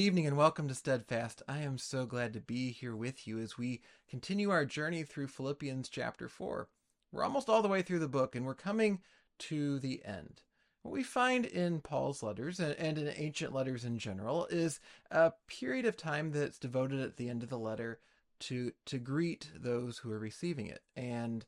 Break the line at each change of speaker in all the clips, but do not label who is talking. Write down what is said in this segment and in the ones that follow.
good evening and welcome to Steadfast. I am so glad to be here with you as we continue our journey through Philippians chapter 4. We're almost all the way through the book and we're coming to the end. What we find in Paul's letters and in ancient letters in general is a period of time that's devoted at the end of the letter to to greet those who are receiving it. And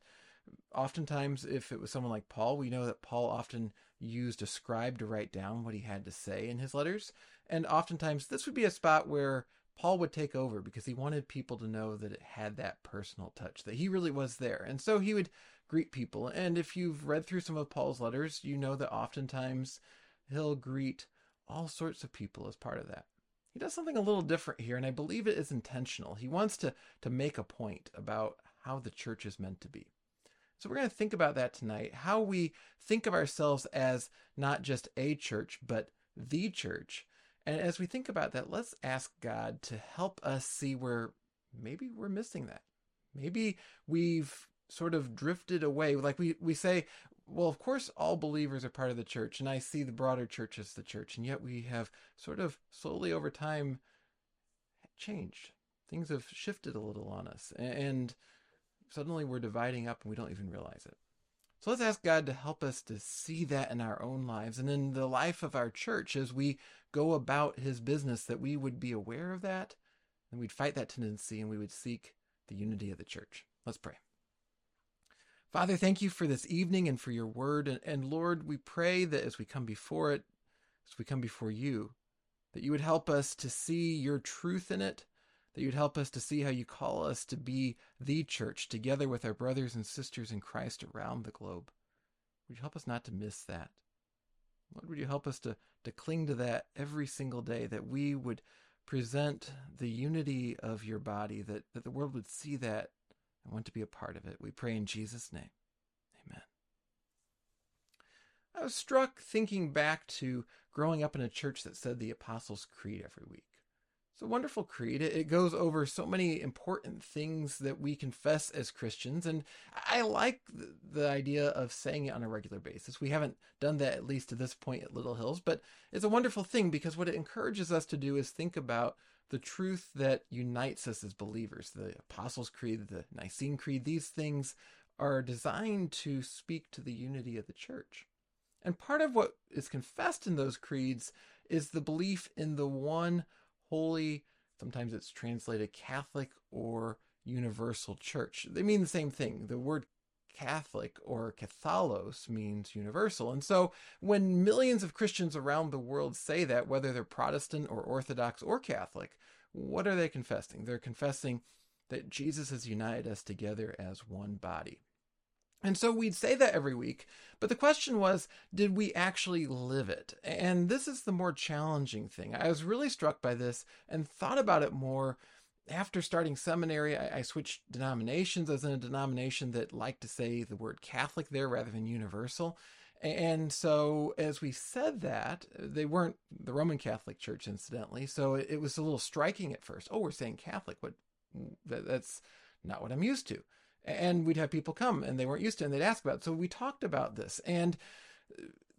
oftentimes if it was someone like Paul, we know that Paul often used a scribe to write down what he had to say in his letters. And oftentimes, this would be a spot where Paul would take over because he wanted people to know that it had that personal touch, that he really was there. And so he would greet people. And if you've read through some of Paul's letters, you know that oftentimes he'll greet all sorts of people as part of that. He does something a little different here, and I believe it is intentional. He wants to, to make a point about how the church is meant to be. So we're going to think about that tonight, how we think of ourselves as not just a church, but the church, and as we think about that, let's ask God to help us see where maybe we're missing that. Maybe we've sort of drifted away. Like we, we say, well, of course, all believers are part of the church, and I see the broader church as the church, and yet we have sort of slowly over time changed. Things have shifted a little on us, and suddenly we're dividing up and we don't even realize it. So let's ask God to help us to see that in our own lives and in the life of our church as we go about his business, that we would be aware of that and we'd fight that tendency and we would seek the unity of the church. Let's pray. Father, thank you for this evening and for your word. And, and Lord, we pray that as we come before it, as we come before you, that you would help us to see your truth in it that you'd help us to see how you call us to be the church together with our brothers and sisters in Christ around the globe. Would you help us not to miss that? Lord, would you help us to, to cling to that every single day, that we would present the unity of your body, that, that the world would see that and want to be a part of it. We pray in Jesus' name. Amen. I was struck thinking back to growing up in a church that said the Apostles' Creed every week. It's a wonderful creed. It goes over so many important things that we confess as Christians. And I like the idea of saying it on a regular basis. We haven't done that, at least to this point, at Little Hills, but it's a wonderful thing because what it encourages us to do is think about the truth that unites us as believers. The Apostles' Creed, the Nicene Creed, these things are designed to speak to the unity of the church. And part of what is confessed in those creeds is the belief in the one holy, sometimes it's translated Catholic or universal church. They mean the same thing. The word Catholic or Catholos means universal. And so when millions of Christians around the world say that, whether they're Protestant or Orthodox or Catholic, what are they confessing? They're confessing that Jesus has united us together as one body. And so we'd say that every week, but the question was, did we actually live it? And this is the more challenging thing. I was really struck by this and thought about it more after starting seminary. I, I switched denominations. I was in a denomination that liked to say the word Catholic there rather than universal. And so, as we said that, they weren't the Roman Catholic Church, incidentally. So it, it was a little striking at first. Oh, we're saying Catholic. What? That, that's not what I'm used to and we'd have people come and they weren't used to it and they'd ask about it. So we talked about this. And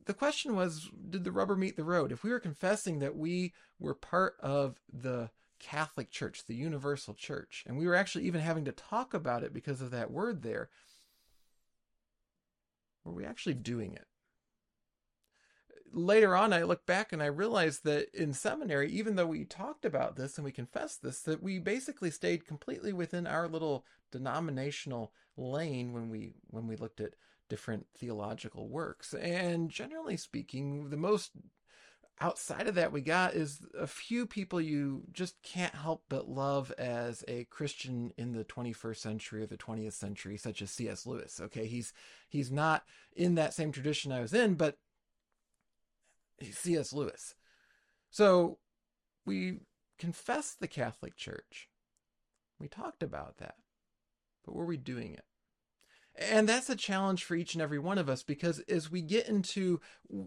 the question was, did the rubber meet the road? If we were confessing that we were part of the Catholic Church, the universal church, and we were actually even having to talk about it because of that word there, were we actually doing it? Later on, I look back and I realized that in seminary, even though we talked about this and we confessed this, that we basically stayed completely within our little denominational lane when we when we looked at different theological works. And generally speaking, the most outside of that we got is a few people you just can't help but love as a Christian in the 21st century or the 20th century, such as C.S. Lewis. Okay, he's he's not in that same tradition I was in, but C.S. Lewis. So we confessed the Catholic Church. We talked about that. but were we doing it? And that's a challenge for each and every one of us because as we get into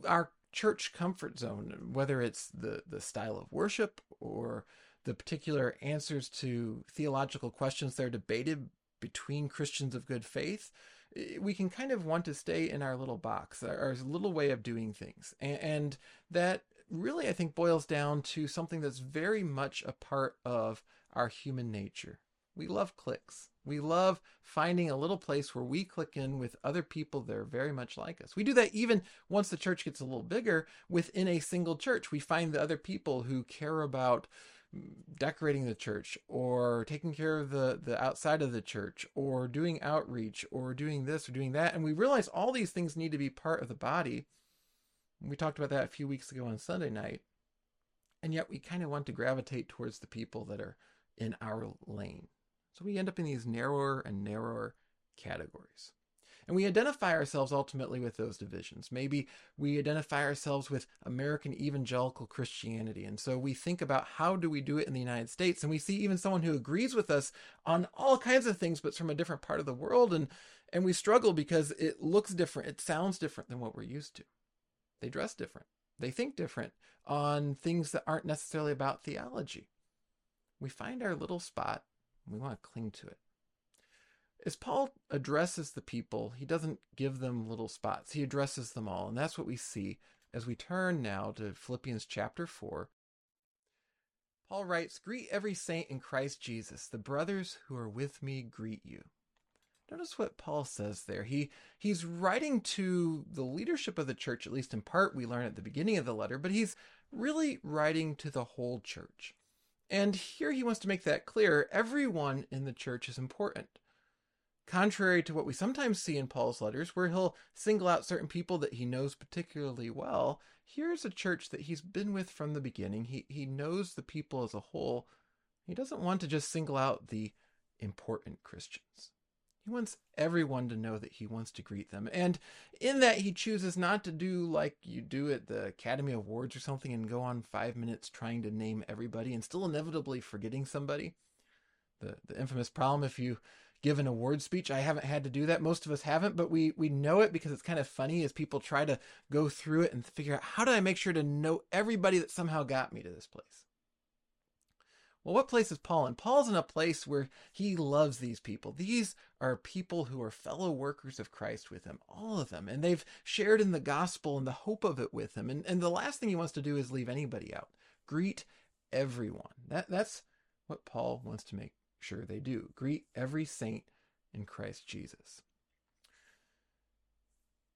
our church comfort zone, whether it's the, the style of worship or the particular answers to theological questions that are debated between Christians of good faith, Eh, we can kind of want to stay in our little box, our, little way of doing things. And, and that really, I think, boils down to something that's very much a part of our human nature. We love clicks. We love finding a little place where we click in with other people that are very much like us. We do that even once the church gets a little bigger within a single church. We find the other people who care about decorating the church or taking care of the the outside of the church or doing outreach or doing this or doing that. And we realize all these things need to be part of the body. We talked about that a few weeks ago on Sunday night. And yet we kind of want to gravitate towards the people that are in our lane. So we end up in these narrower and narrower categories and we identify ourselves ultimately with those divisions. Maybe we identify ourselves with American evangelical Christianity. And so we think about how do we do it in the United States? And we see even someone who agrees with us on all kinds of things, but from a different part of the world. And, and we struggle because it looks different. It sounds different than what we're used to. They dress different. They think different on things that aren't necessarily about theology. We find our little spot we want to cling to it as Paul addresses the people, he doesn't give them little spots. He addresses them all. And that's what we see as we turn now to Philippians chapter 4. Paul writes, Greet every saint in Christ Jesus. The brothers who are with me greet you. Notice what Paul says there. He he's writing to the leadership of the church, at least in part, we learn at the beginning of the letter, but he's really writing to the whole church. And here he wants to make that clear. Everyone in the church is important contrary to what we sometimes see in Paul's letters, where he'll single out certain people that he knows particularly well, here's a church that he's been with from the beginning. He, he knows the people as a whole. He doesn't want to just single out the important Christians. He wants everyone to know that he wants to greet them. And in that, he chooses not to do like you do at the Academy Awards or something and go on five minutes trying to name everybody and still inevitably forgetting somebody. The, the infamous problem if you give an award speech. I haven't had to do that. Most of us haven't, but we we know it because it's kind of funny as people try to go through it and figure out how did I make sure to know everybody that somehow got me to this place. Well, what place is Paul in? Paul's in a place where he loves these people. These are people who are fellow workers of Christ with him, all of them. And they've shared in the gospel and the hope of it with him. And, and the last thing he wants to do is leave anybody out. Greet everyone. That, that's what Paul wants to make sure they do. Greet every saint in Christ Jesus.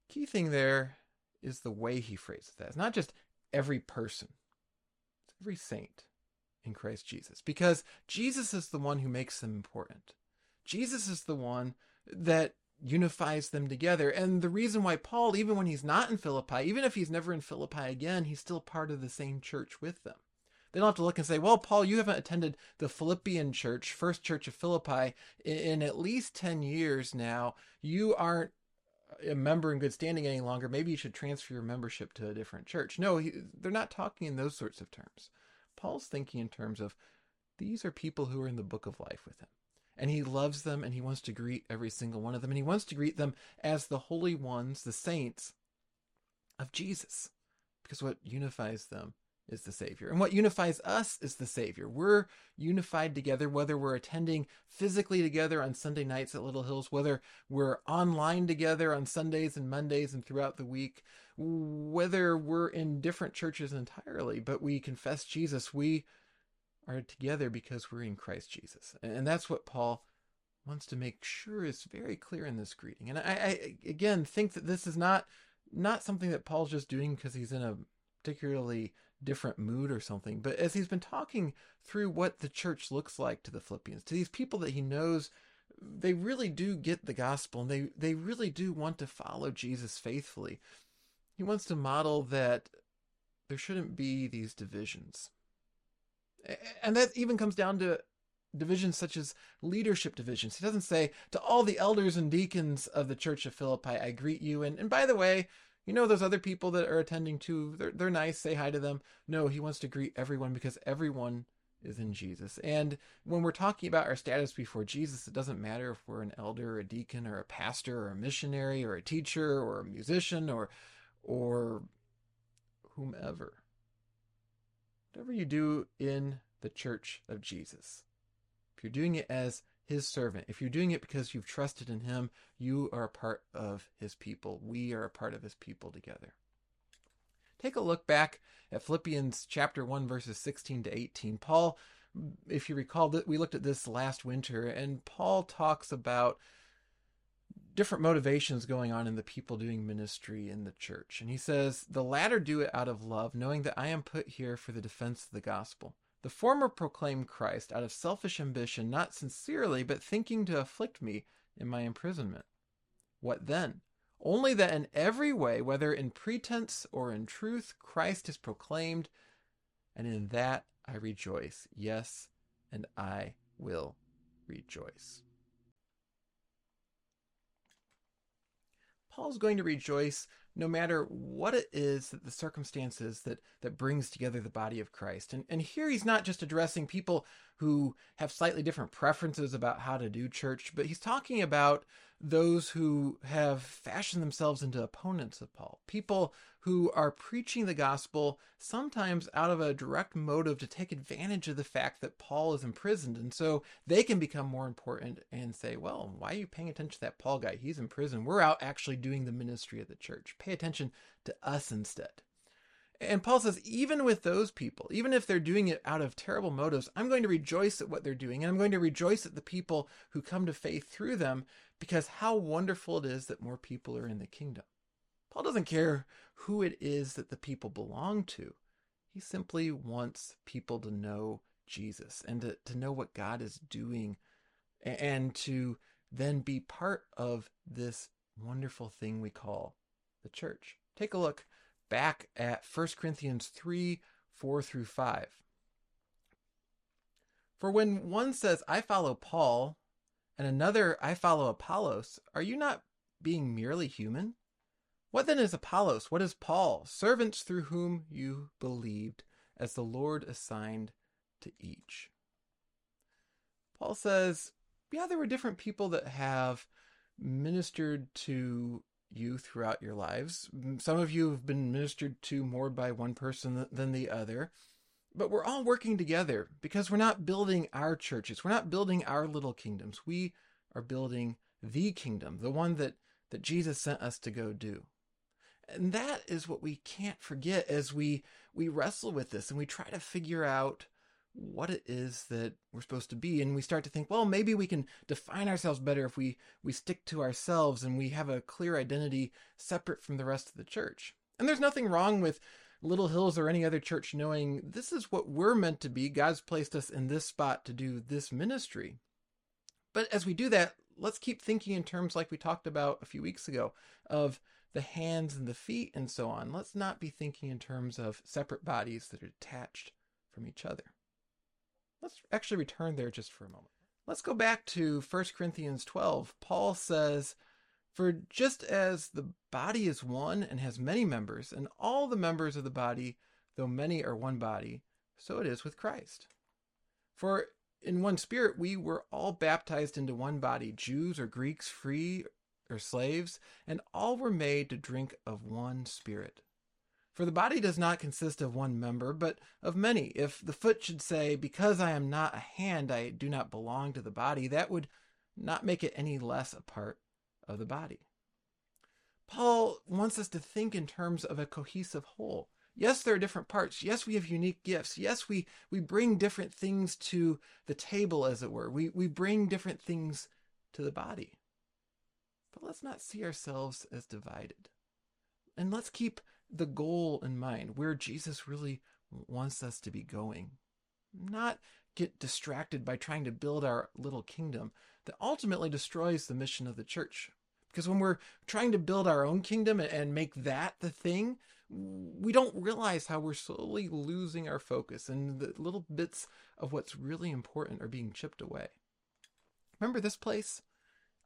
Key thing there is the way he phrases that. It's not just every person, it's every saint in Christ Jesus. Because Jesus is the one who makes them important. Jesus is the one that unifies them together. And the reason why Paul, even when he's not in Philippi, even if he's never in Philippi again, he's still part of the same church with them. They don't have to look and say, well, Paul, you haven't attended the Philippian church, First Church of Philippi, in, at least 10 years now. You aren't a member in good standing any longer. Maybe you should transfer your membership to a different church. No, he, they're not talking in those sorts of terms. Paul's thinking in terms of these are people who are in the book of life with him. And he loves them and he wants to greet every single one of them. And he wants to greet them as the holy ones, the saints of Jesus. Because what unifies them is the Savior. And what unifies us is the Savior. We're unified together, whether we're attending physically together on Sunday nights at Little Hills, whether we're online together on Sundays and Mondays and throughout the week, whether we're in different churches entirely, but we confess Jesus. We are together because we're in Christ Jesus. And that's what Paul wants to make sure is very clear in this greeting. And I, I again think that this is not not something that Paul's just doing because he's in a particularly different mood or something. But as he's been talking through what the church looks like to the Philippians, to these people that he knows, they really do get the gospel and they, they really do want to follow Jesus faithfully. He wants to model that there shouldn't be these divisions. And that even comes down to divisions such as leadership divisions. He doesn't say to all the elders and deacons of the church of Philippi, I greet you. And, and by the way, you know those other people that are attending too they're, they're nice say hi to them no he wants to greet everyone because everyone is in Jesus. And when we're talking about our status before Jesus, it doesn't matter if we're an elder, or a deacon, or a pastor, or a missionary, or a teacher, or a musician, or or whomever. Whatever you do in the church of Jesus, if you're doing it as his servant, if you're doing it because you've trusted in him, you are a part of his people. We are a part of his people together. Take a look back at Philippians chapter 1 verses 16 to 18. Paul if you recall that we looked at this last winter and Paul talks about different motivations going on in the people doing ministry in the church. And he says, The latter do it out of love, knowing that I am put here for the defense of the gospel. The former proclaimed Christ out of selfish ambition, not sincerely, but thinking to afflict me in my imprisonment. What then? Only that in every way, whether in pretense or in truth, Christ is proclaimed, and in that I rejoice. Yes, and I will rejoice. Paul's going to rejoice no matter what it is that the circumstances that that brings together the body of Christ. And and here he's not just addressing people who have slightly different preferences about how to do church, but he's talking about those who have fashioned themselves into opponents of Paul, people who are preaching the gospel sometimes out of a direct motive to take advantage of the fact that Paul is imprisoned. And so they can become more important and say, well, why are you paying attention to that Paul guy? He's in prison. We're out actually doing the ministry of the church. Pay attention to us instead. And Paul says, even with those people, even if they're doing it out of terrible motives, I'm going to rejoice at what they're doing. And I'm going to rejoice at the people who come to faith through them because how wonderful it is that more people are in the kingdom. Paul doesn't care who it is that the people belong to. He simply wants people to know Jesus and to, to know what God is doing and to then be part of this wonderful thing we call the church. Take a look back at 1 Corinthians 3 4 through 5. For when one says, I follow Paul, and another, I follow Apollos, are you not being merely human? What then is Apollos? What is Paul? Servants through whom you believed, as the Lord assigned to each. Paul says, yeah, there were different people that have ministered to you throughout your lives. Some of you have been ministered to more by one person than the other. But we're all working together because we're not building our churches. We're not building our little kingdoms. We are building the kingdom, the one that, that Jesus sent us to go do. And that is what we can't forget as we, we wrestle with this and we try to figure out what it is that we're supposed to be and we start to think well maybe we can define ourselves better if we we stick to ourselves and we have a clear identity separate from the rest of the church and there's nothing wrong with Little Hills or any other church knowing this is what we're meant to be. God's placed us in this spot to do this ministry. But as we do that, let's keep thinking in terms like we talked about a few weeks ago of the hands and the feet and so on. Let's not be thinking in terms of separate bodies that are detached from each other. Let's actually return there just for a moment. Let's go back to 1 Corinthians 12. Paul says, for just as the body is one and has many members, and all the members of the body, though many are one body, so it is with Christ. For in one spirit we were all baptized into one body, Jews or Greeks, free or slaves, and all were made to drink of one spirit. For the body does not consist of one member, but of many. If the foot should say, Because I am not a hand, I do not belong to the body, that would not make it any less a part of the body. Paul wants us to think in terms of a cohesive whole. Yes, there are different parts. Yes, we have unique gifts. Yes, we, we bring different things to the table, as it were. We, we bring different things to the body. But let's not see ourselves as divided. And let's keep the goal in mind, where Jesus really wants us to be going. Not get distracted by trying to build our little kingdom that ultimately destroys the mission of the church. Because when we're trying to build our own kingdom and make that the thing, we don't realize how we're slowly losing our focus and the little bits of what's really important are being chipped away. Remember this place?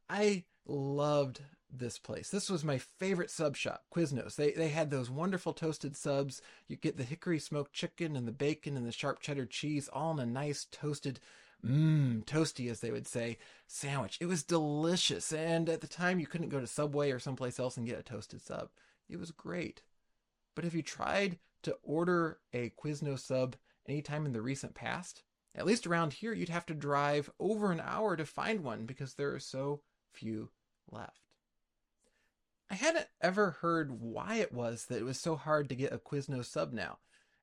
I loved this place. This was my favorite sub shop, Quiznos. They they had those wonderful toasted subs. You get the hickory smoked chicken and the bacon and the sharp cheddar cheese all in a nice toasted mmm, toasty, as they would say, sandwich. It was delicious. And at the time, you couldn't go to Subway or someplace else and get a toasted sub. It was great. But if you tried to order a Quiznos sub anytime in the recent past, at least around here, you'd have to drive over an hour to find one because there are so few left. I hadn't ever heard why it was that it was so hard to get a Quiznos sub now.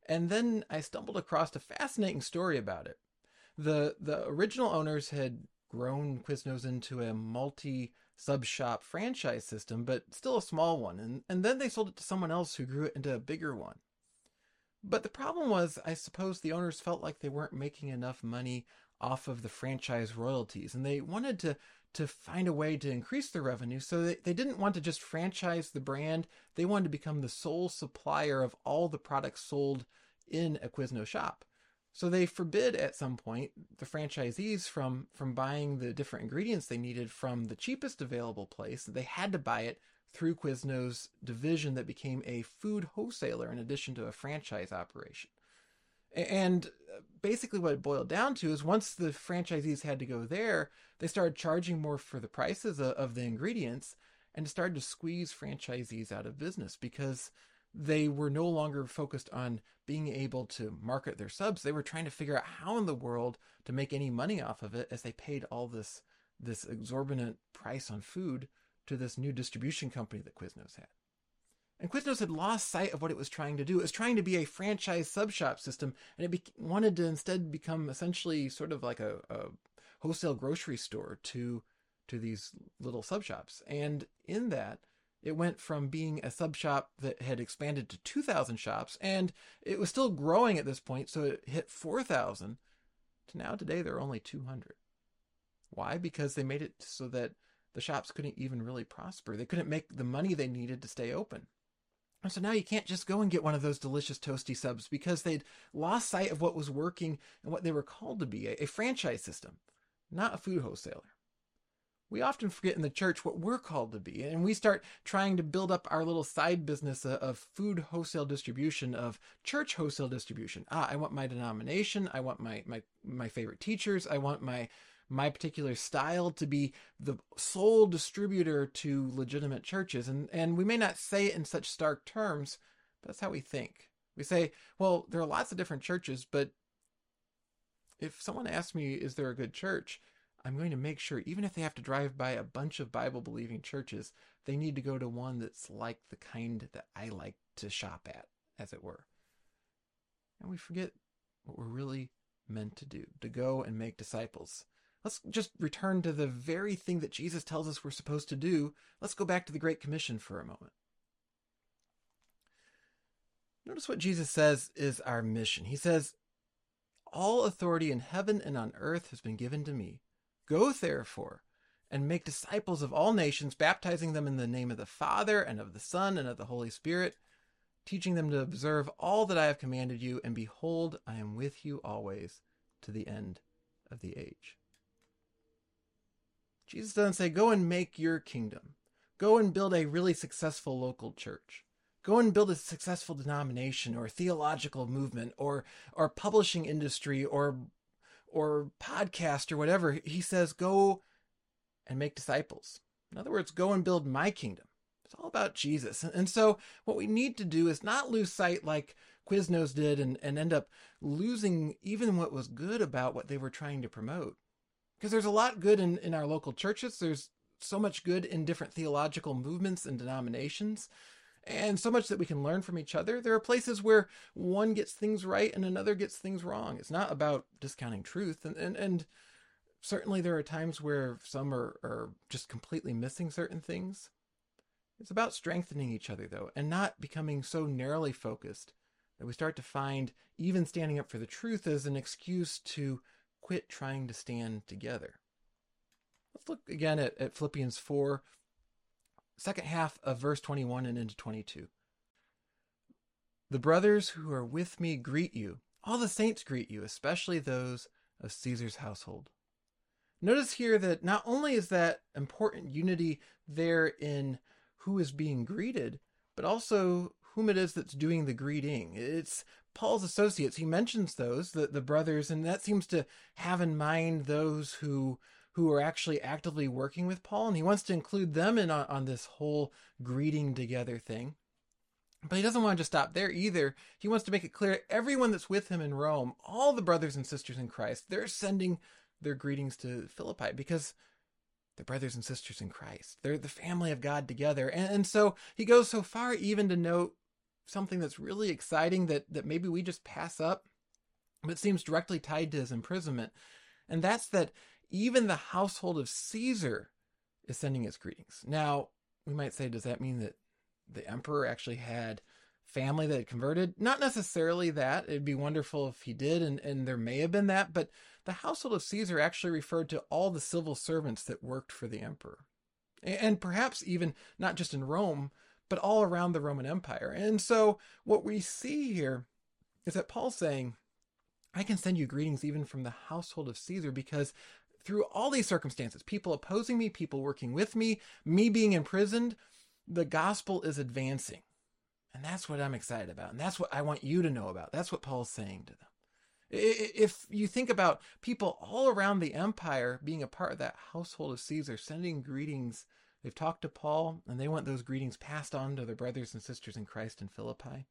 And then I stumbled across a fascinating story about it the the original owners had grown Quiznos into a multi sub shop franchise system, but still a small one, and, and then they sold it to someone else who grew it into a bigger one. But the problem was, I suppose the owners felt like they weren't making enough money off of the franchise royalties, and they wanted to to find a way to increase their revenue. So they, they didn't want to just franchise the brand; they wanted to become the sole supplier of all the products sold in a Quizno shop. So they forbid at some point the franchisees from from buying the different ingredients they needed from the cheapest available place. They had to buy it through Quiznos division that became a food wholesaler in addition to a franchise operation. And basically what it boiled down to is once the franchisees had to go there, they started charging more for the prices of, of the ingredients and started to squeeze franchisees out of business because they were no longer focused on being able to market their subs. They were trying to figure out how in the world to make any money off of it as they paid all this this exorbitant price on food to this new distribution company that Quiznos had. And Quiznos had lost sight of what it was trying to do. It was trying to be a franchise sub shop system, and it be- wanted to instead become essentially sort of like a, a wholesale grocery store to to these little sub shops. And in that, it went from being a sub shop that had expanded to 2,000 shops, and it was still growing at this point, so it hit 4,000, to now today there are only 200. Why? Because they made it so that the shops couldn't even really prosper. They couldn't make the money they needed to stay open. So now you can't just go and get one of those delicious toasty subs because they'd lost sight of what was working and what they were called to be a, a franchise system, not a food wholesaler we often forget in the church what we're called to be. And we start trying to build up our little side business of food wholesale distribution, of church wholesale distribution. Ah, I want my denomination. I want my, my, my favorite teachers. I want my, my particular style to be the sole distributor to legitimate churches. And, and we may not say it in such stark terms, but that's how we think. We say, well, there are lots of different churches, but if someone asks me, is there a good church? I'm going to make sure, even if they have to drive by a bunch of Bible believing churches, they need to go to one that's like the kind that I like to shop at, as it were. And we forget what we're really meant to do to go and make disciples. Let's just return to the very thing that Jesus tells us we're supposed to do. Let's go back to the Great Commission for a moment. Notice what Jesus says is our mission. He says, All authority in heaven and on earth has been given to me. Go therefore and make disciples of all nations, baptizing them in the name of the Father and of the Son and of the Holy Spirit, teaching them to observe all that I have commanded you, and behold, I am with you always to the end of the age. Jesus doesn't say, go and make your kingdom. Go and build a really successful local church. Go and build a successful denomination or theological movement or, or publishing industry or or podcast or whatever. He says, go and make disciples. In other words, go and build my kingdom. It's all about Jesus. And, so what we need to do is not lose sight like Quiznos did and, and end up losing even what was good about what they were trying to promote. Because there's a lot good in, in our local churches. There's so much good in different theological movements and denominations and so much that we can learn from each other. There are places where one gets things right and another gets things wrong. It's not about discounting truth. And, and, and certainly there are times where some are, are just completely missing certain things. It's about strengthening each other, though, and not becoming so narrowly focused that we start to find even standing up for the truth as an excuse to quit trying to stand together. Let's look again at, at Philippians 4 second half of verse 21 and into 22. The brothers who are with me greet you. All the saints greet you, especially those of Caesar's household. Notice here that not only is that important unity there in who is being greeted, but also whom it is that's doing the greeting. It's Paul's associates. He mentions those, the, the brothers, and that seems to have in mind those who who are actually actively working with Paul, and he wants to include them in on, on this whole greeting together thing. But he doesn't want to just stop there either. He wants to make it clear everyone that's with him in Rome, all the brothers and sisters in Christ, they're sending their greetings to Philippi because they're brothers and sisters in Christ. They're the family of God together. And, and so he goes so far even to note something that's really exciting that, that maybe we just pass up, but seems directly tied to his imprisonment. And that's that even the household of Caesar is sending its greetings. Now, we might say, does that mean that the emperor actually had family that had converted? Not necessarily that. It'd be wonderful if he did, and, and there may have been that, but the household of Caesar actually referred to all the civil servants that worked for the emperor. And perhaps even not just in Rome, but all around the Roman Empire. And so what we see here is that Paul's saying, I can send you greetings even from the household of Caesar because through all these circumstances, people opposing me, people working with me, me being imprisoned, the gospel is advancing. And that's what I'm excited about. And that's what I want you to know about. That's what Paul's saying to them. If you think about people all around the empire being a part of that household of Caesar, sending greetings, they've talked to Paul and they want those greetings passed on to their brothers and sisters in Christ in Philippi.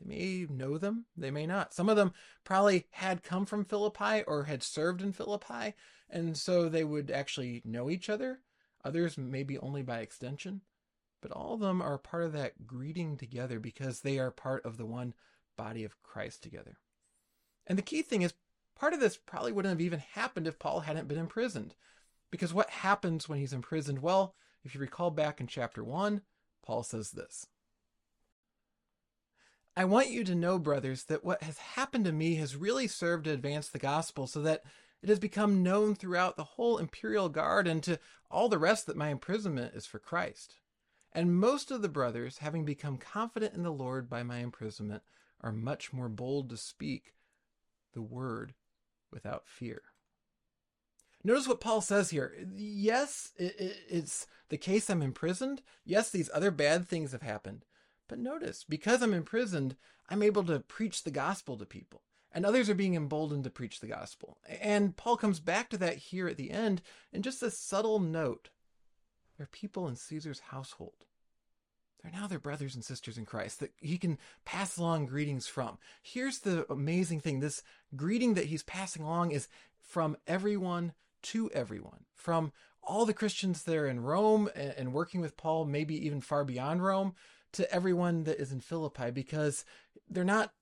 They may know them, they may not. Some of them probably had come from Philippi or had served in Philippi, and so they would actually know each other. Others maybe only by extension. But all of them are part of that greeting together because they are part of the one body of Christ together. And the key thing is, part of this probably wouldn't have even happened if Paul hadn't been imprisoned. Because what happens when he's imprisoned? Well, if you recall back in chapter 1, Paul says this I want you to know, brothers, that what has happened to me has really served to advance the gospel so that it has become known throughout the whole imperial guard and to all the rest that my imprisonment is for Christ. And most of the brothers, having become confident in the Lord by my imprisonment, are much more bold to speak the word without fear. Notice what Paul says here. Yes, it's the case I'm imprisoned. Yes, these other bad things have happened. But notice, because I'm imprisoned, I'm able to preach the gospel to people. And others are being emboldened to preach the gospel. And Paul comes back to that here at the end in just a subtle note. There are people in Caesar's household. They're now their brothers and sisters in Christ that he can pass along greetings from. Here's the amazing thing this greeting that he's passing along is from everyone to everyone, from all the Christians there in Rome and working with Paul, maybe even far beyond Rome, to everyone that is in Philippi because they're not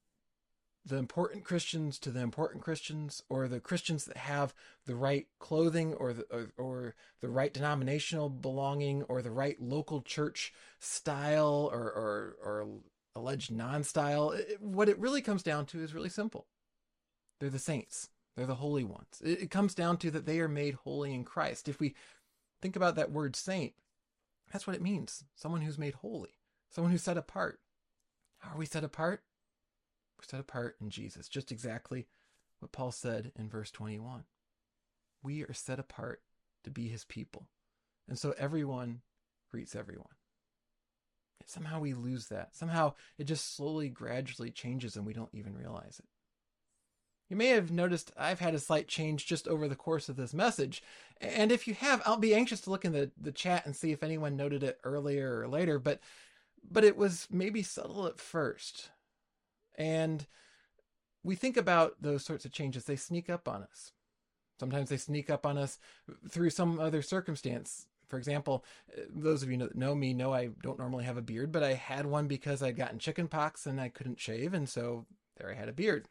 the important Christians to the important Christians or the Christians that have the right clothing or the or, or, the right denominational belonging or the right local church style or or, or alleged non-style. What it really comes down to is really simple. They're the saints they're the holy ones it, comes down to that they are made holy in Christ if we think about that word saint that's what it means someone who's made holy someone who's set apart. How are we set apart? We're set apart in Jesus, just exactly what Paul said in verse 21. We are set apart to be his people. And so everyone greets everyone. somehow we lose that. Somehow it just slowly, gradually changes and we don't even realize it. You may have noticed I've had a slight change just over the course of this message. And if you have, I'll be anxious to look in the, the chat and see if anyone noted it earlier or later. But but it was maybe subtle at first. And we think about those sorts of changes, they sneak up on us. Sometimes they sneak up on us through some other circumstance. For example, those of you that know me know I don't normally have a beard, but I had one because I'd gotten chicken pox and I couldn't shave, and so there I had a beard.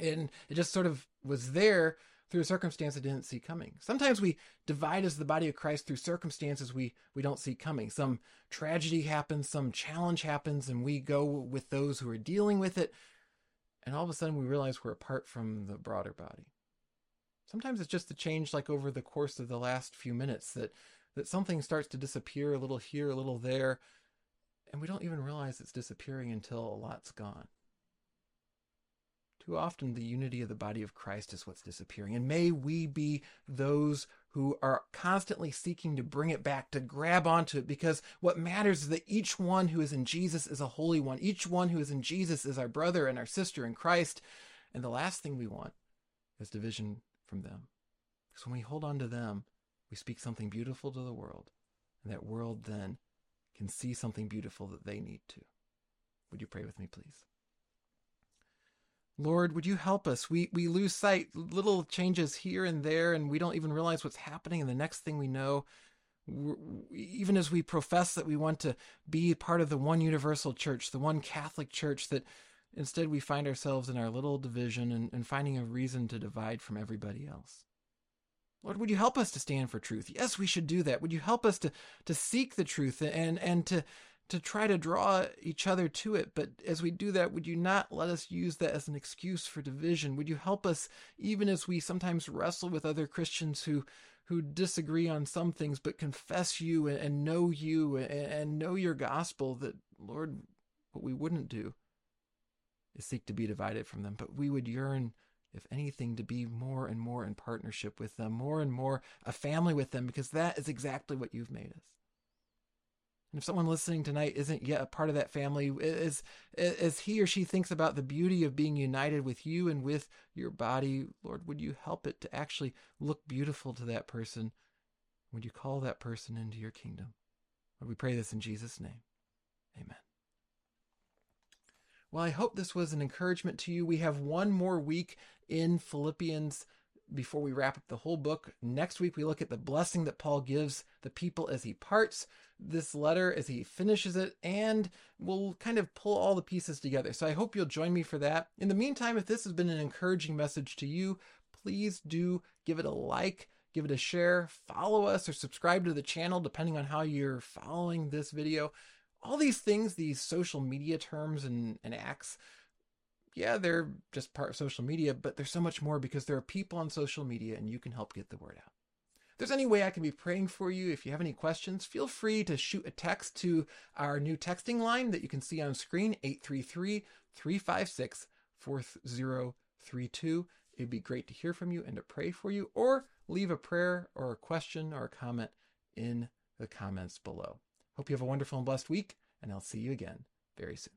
And it just sort of was there through a circumstance I didn't see coming. Sometimes we divide as the body of Christ through circumstances we, we don't see coming. Some tragedy happens, some challenge happens, and we go with those who are dealing with it. And all of a sudden we realize we're apart from the broader body. Sometimes it's just a change like over the course of the last few minutes that, that something starts to disappear a little here, a little there, and we don't even realize it's disappearing until a lot's gone. Too often, the unity of the body of Christ is what's disappearing. And may we be those who are constantly seeking to bring it back, to grab onto it, because what matters is that each one who is in Jesus is a holy one. Each one who is in Jesus is our brother and our sister in Christ. And the last thing we want is division from them. Because when we hold on to them, we speak something beautiful to the world, and that world then can see something beautiful that they need to. Would you pray with me, please? Lord, would you help us? We we lose sight, little changes here and there, and we don't even realize what's happening. And the next thing we know, even as we profess that we want to be part of the one universal church, the one Catholic church, that instead we find ourselves in our little division and, and finding a reason to divide from everybody else. Lord, would you help us to stand for truth? Yes, we should do that. Would you help us to to seek the truth and and to to try to draw each other to it. But as we do that, would you not let us use that as an excuse for division? Would you help us, even as we sometimes wrestle with other Christians who who disagree on some things, but confess you and, know you and, know your gospel, that Lord, what we wouldn't do is seek to be divided from them, but we would yearn if anything, to be more and more in partnership with them, more and more a family with them, because that is exactly what you've made us. And if someone listening tonight isn't yet a part of that family, as, as he or she thinks about the beauty of being united with you and with your body, Lord, would you help it to actually look beautiful to that person? Would you call that person into your kingdom? Lord, we pray this in Jesus' name. Amen. Well, I hope this was an encouragement to you. We have one more week in Philippians before we wrap up the whole book. Next week, we look at the blessing that Paul gives the people as he parts this letter, as he finishes it, and we'll kind of pull all the pieces together. So I hope you'll join me for that. In the meantime, if this has been an encouraging message to you, please do give it a like, give it a share, follow us, or subscribe to the channel, depending on how you're following this video. All these things, these social media terms and, and acts, yeah, they're just part of social media, but there's so much more because there are people on social media and you can help get the word out. If there's any way I can be praying for you, if you have any questions, feel free to shoot a text to our new texting line that you can see on screen 833 356 4032. It'd be great to hear from you and to pray for you, or leave a prayer or a question or a comment in the comments below. Hope you have a wonderful and blessed week, and I'll see you again very soon.